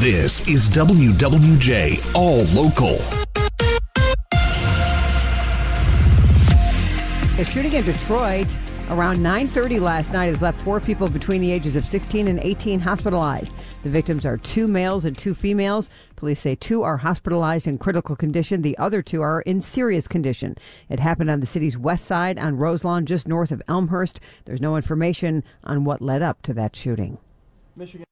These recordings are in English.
This is WWJ All Local. A shooting in Detroit around 9:30 last night has left four people between the ages of 16 and 18 hospitalized. The victims are two males and two females. Police say two are hospitalized in critical condition. The other two are in serious condition. It happened on the city's west side on Roselawn, just north of Elmhurst. There's no information on what led up to that shooting. Michigan.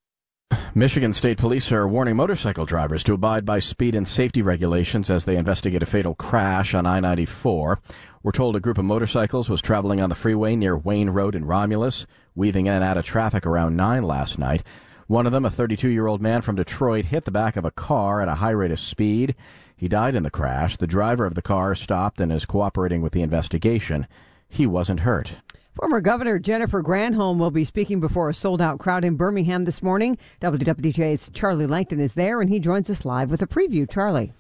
Michigan State Police are warning motorcycle drivers to abide by speed and safety regulations as they investigate a fatal crash on I 94. We're told a group of motorcycles was traveling on the freeway near Wayne Road in Romulus, weaving in and out of traffic around 9 last night. One of them, a 32 year old man from Detroit, hit the back of a car at a high rate of speed. He died in the crash. The driver of the car stopped and is cooperating with the investigation. He wasn't hurt. Former Governor Jennifer Granholm will be speaking before a sold out crowd in Birmingham this morning. WWJ's Charlie Langton is there, and he joins us live with a preview. Charlie.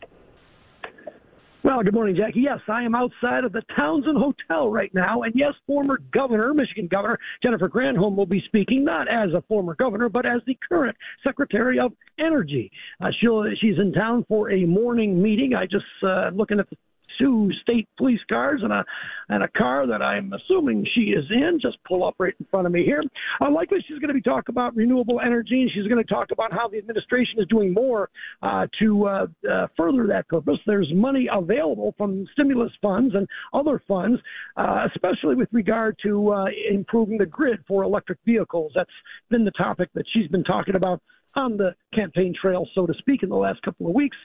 Well, good morning, Jackie. Yes, I am outside of the Townsend Hotel right now. And yes, former governor, Michigan Governor Jennifer Granholm will be speaking, not as a former governor, but as the current Secretary of Energy. Uh, she'll, she's in town for a morning meeting. I just, uh, looking at the two state police cars and a and a car that I'm assuming she is in. Just pull up right in front of me here. Uh, likely she's going to be talking about renewable energy, and she's going to talk about how the administration is doing more uh, to uh, uh, further that purpose. There's money available from stimulus funds and other funds, uh, especially with regard to uh, improving the grid for electric vehicles. That's been the topic that she's been talking about on the campaign trail, so to speak, in the last couple of weeks.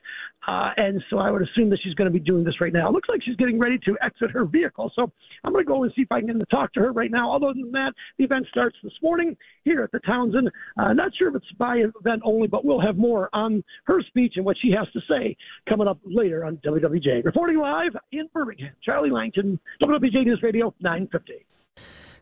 Uh, and so I would assume that she's going to be doing this right now. It looks like she's getting ready to exit her vehicle. So I'm going to go and see if I can get to talk to her right now. Other than that, the event starts this morning here at the Townsend. Uh, not sure if it's by event only, but we'll have more on her speech and what she has to say coming up later on WWJ. Reporting live in Birmingham, Charlie Langton, WWJ News Radio 950.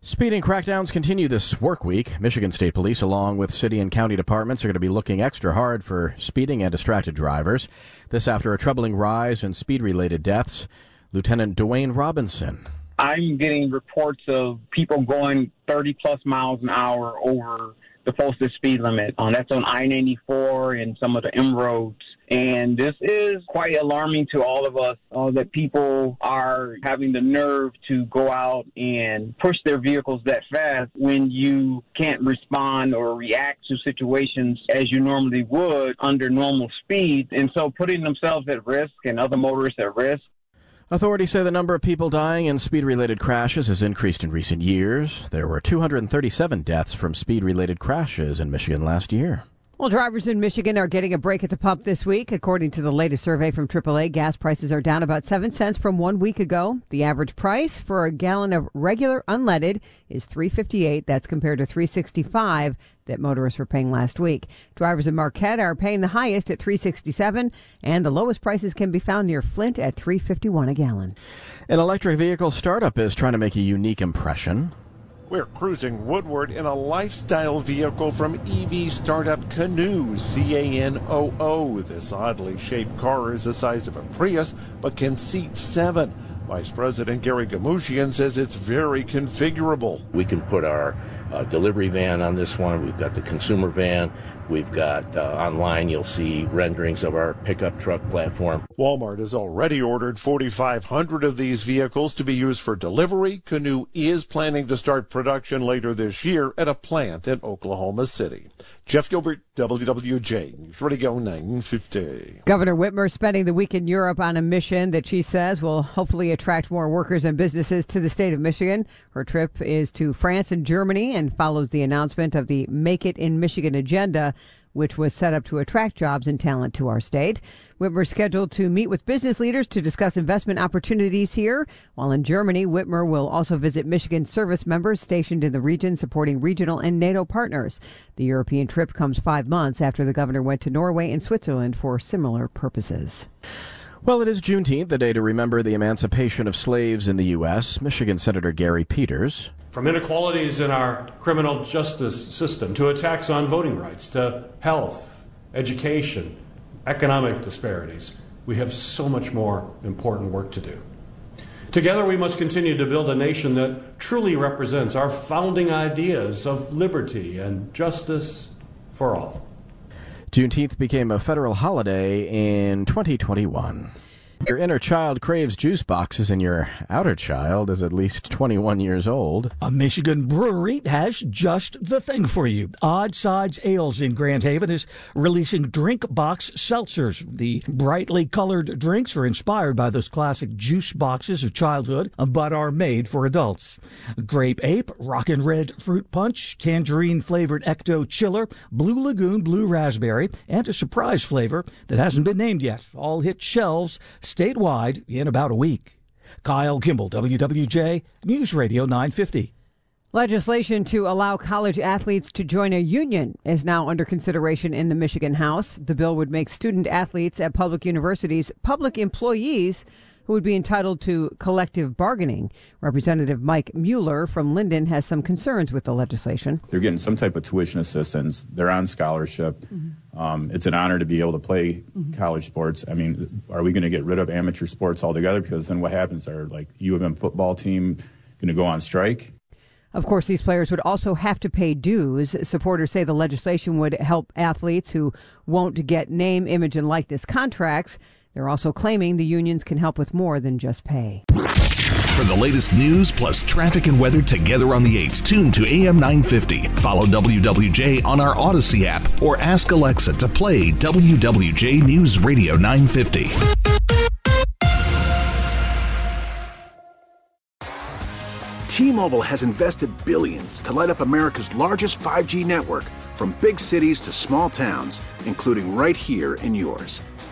Speeding crackdowns continue this work week. Michigan State Police, along with city and county departments, are going to be looking extra hard for speeding and distracted drivers. This after a troubling rise in speed related deaths. Lieutenant Dwayne Robinson. I'm getting reports of people going 30 plus miles an hour over the posted speed limit. Um, that's on I 94 and some of the M roads. And this is quite alarming to all of us uh, that people are having the nerve to go out and push their vehicles that fast when you can't respond or react to situations as you normally would under normal speed. And so putting themselves at risk and other motorists at risk Authorities say the number of people dying in speed related crashes has increased in recent years. There were 237 deaths from speed related crashes in Michigan last year. Well, drivers in Michigan are getting a break at the pump this week. According to the latest survey from AAA, gas prices are down about 7 cents from one week ago. The average price for a gallon of regular unleaded is 358. That's compared to 365 that motorists were paying last week. Drivers in Marquette are paying the highest at 367 and the lowest prices can be found near Flint at 351 a gallon. An electric vehicle startup is trying to make a unique impression. We're cruising Woodward in a lifestyle vehicle from EV startup Canoo, C A N O O. This oddly shaped car is the size of a Prius but can seat seven. Vice President Gary Gamushian says it's very configurable. We can put our uh, delivery van on this one. We've got the consumer van. We've got uh, online, you'll see renderings of our pickup truck platform. Walmart has already ordered 4,500 of these vehicles to be used for delivery. Canoo is planning to start production later this year at a plant in Oklahoma City. Jeff Gilbert, WWJ, News Radio 950. Governor Whitmer spending the week in Europe on a mission that she says will hopefully attract more workers and businesses to the state of Michigan. Her trip is to France and Germany and follows the announcement of the Make It in Michigan agenda. Which was set up to attract jobs and talent to our state. Whitmer scheduled to meet with business leaders to discuss investment opportunities here. While in Germany, Whitmer will also visit Michigan service members stationed in the region supporting regional and NATO partners. The European trip comes five months after the governor went to Norway and Switzerland for similar purposes. Well, it is Juneteenth, the day to remember the emancipation of slaves in the U.S. Michigan Senator Gary Peters. From inequalities in our criminal justice system to attacks on voting rights to health, education, economic disparities, we have so much more important work to do. Together, we must continue to build a nation that truly represents our founding ideas of liberty and justice for all. Juneteenth became a federal holiday in 2021. Your inner child craves juice boxes, and your outer child is at least 21 years old. A Michigan brewery has just the thing for you. Odd Sides Ales in Grand Haven is releasing drink box seltzers. The brightly colored drinks are inspired by those classic juice boxes of childhood, but are made for adults. Grape Ape, Rockin' Red Fruit Punch, Tangerine flavored Ecto Chiller, Blue Lagoon Blue Raspberry, and a surprise flavor that hasn't been named yet. All hit shelves statewide in about a week. Kyle Kimball, WWJ, News Radio 950. Legislation to allow college athletes to join a union is now under consideration in the Michigan House. The bill would make student athletes at public universities public employees who would be entitled to collective bargaining. Representative Mike Mueller from Linden has some concerns with the legislation. They're getting some type of tuition assistance. They're on scholarship. Mm-hmm. Um, it's an honor to be able to play mm-hmm. college sports. I mean, are we going to get rid of amateur sports altogether? Because then what happens? Are like U of M football team going to go on strike? Of course, these players would also have to pay dues. Supporters say the legislation would help athletes who won't get name, image, and likeness contracts. They're also claiming the unions can help with more than just pay. For the latest news plus traffic and weather together on the 8s, tune to AM 950. Follow WWJ on our Audacy app or ask Alexa to play WWJ News Radio 950. T-Mobile has invested billions to light up America's largest 5G network from big cities to small towns, including right here in yours.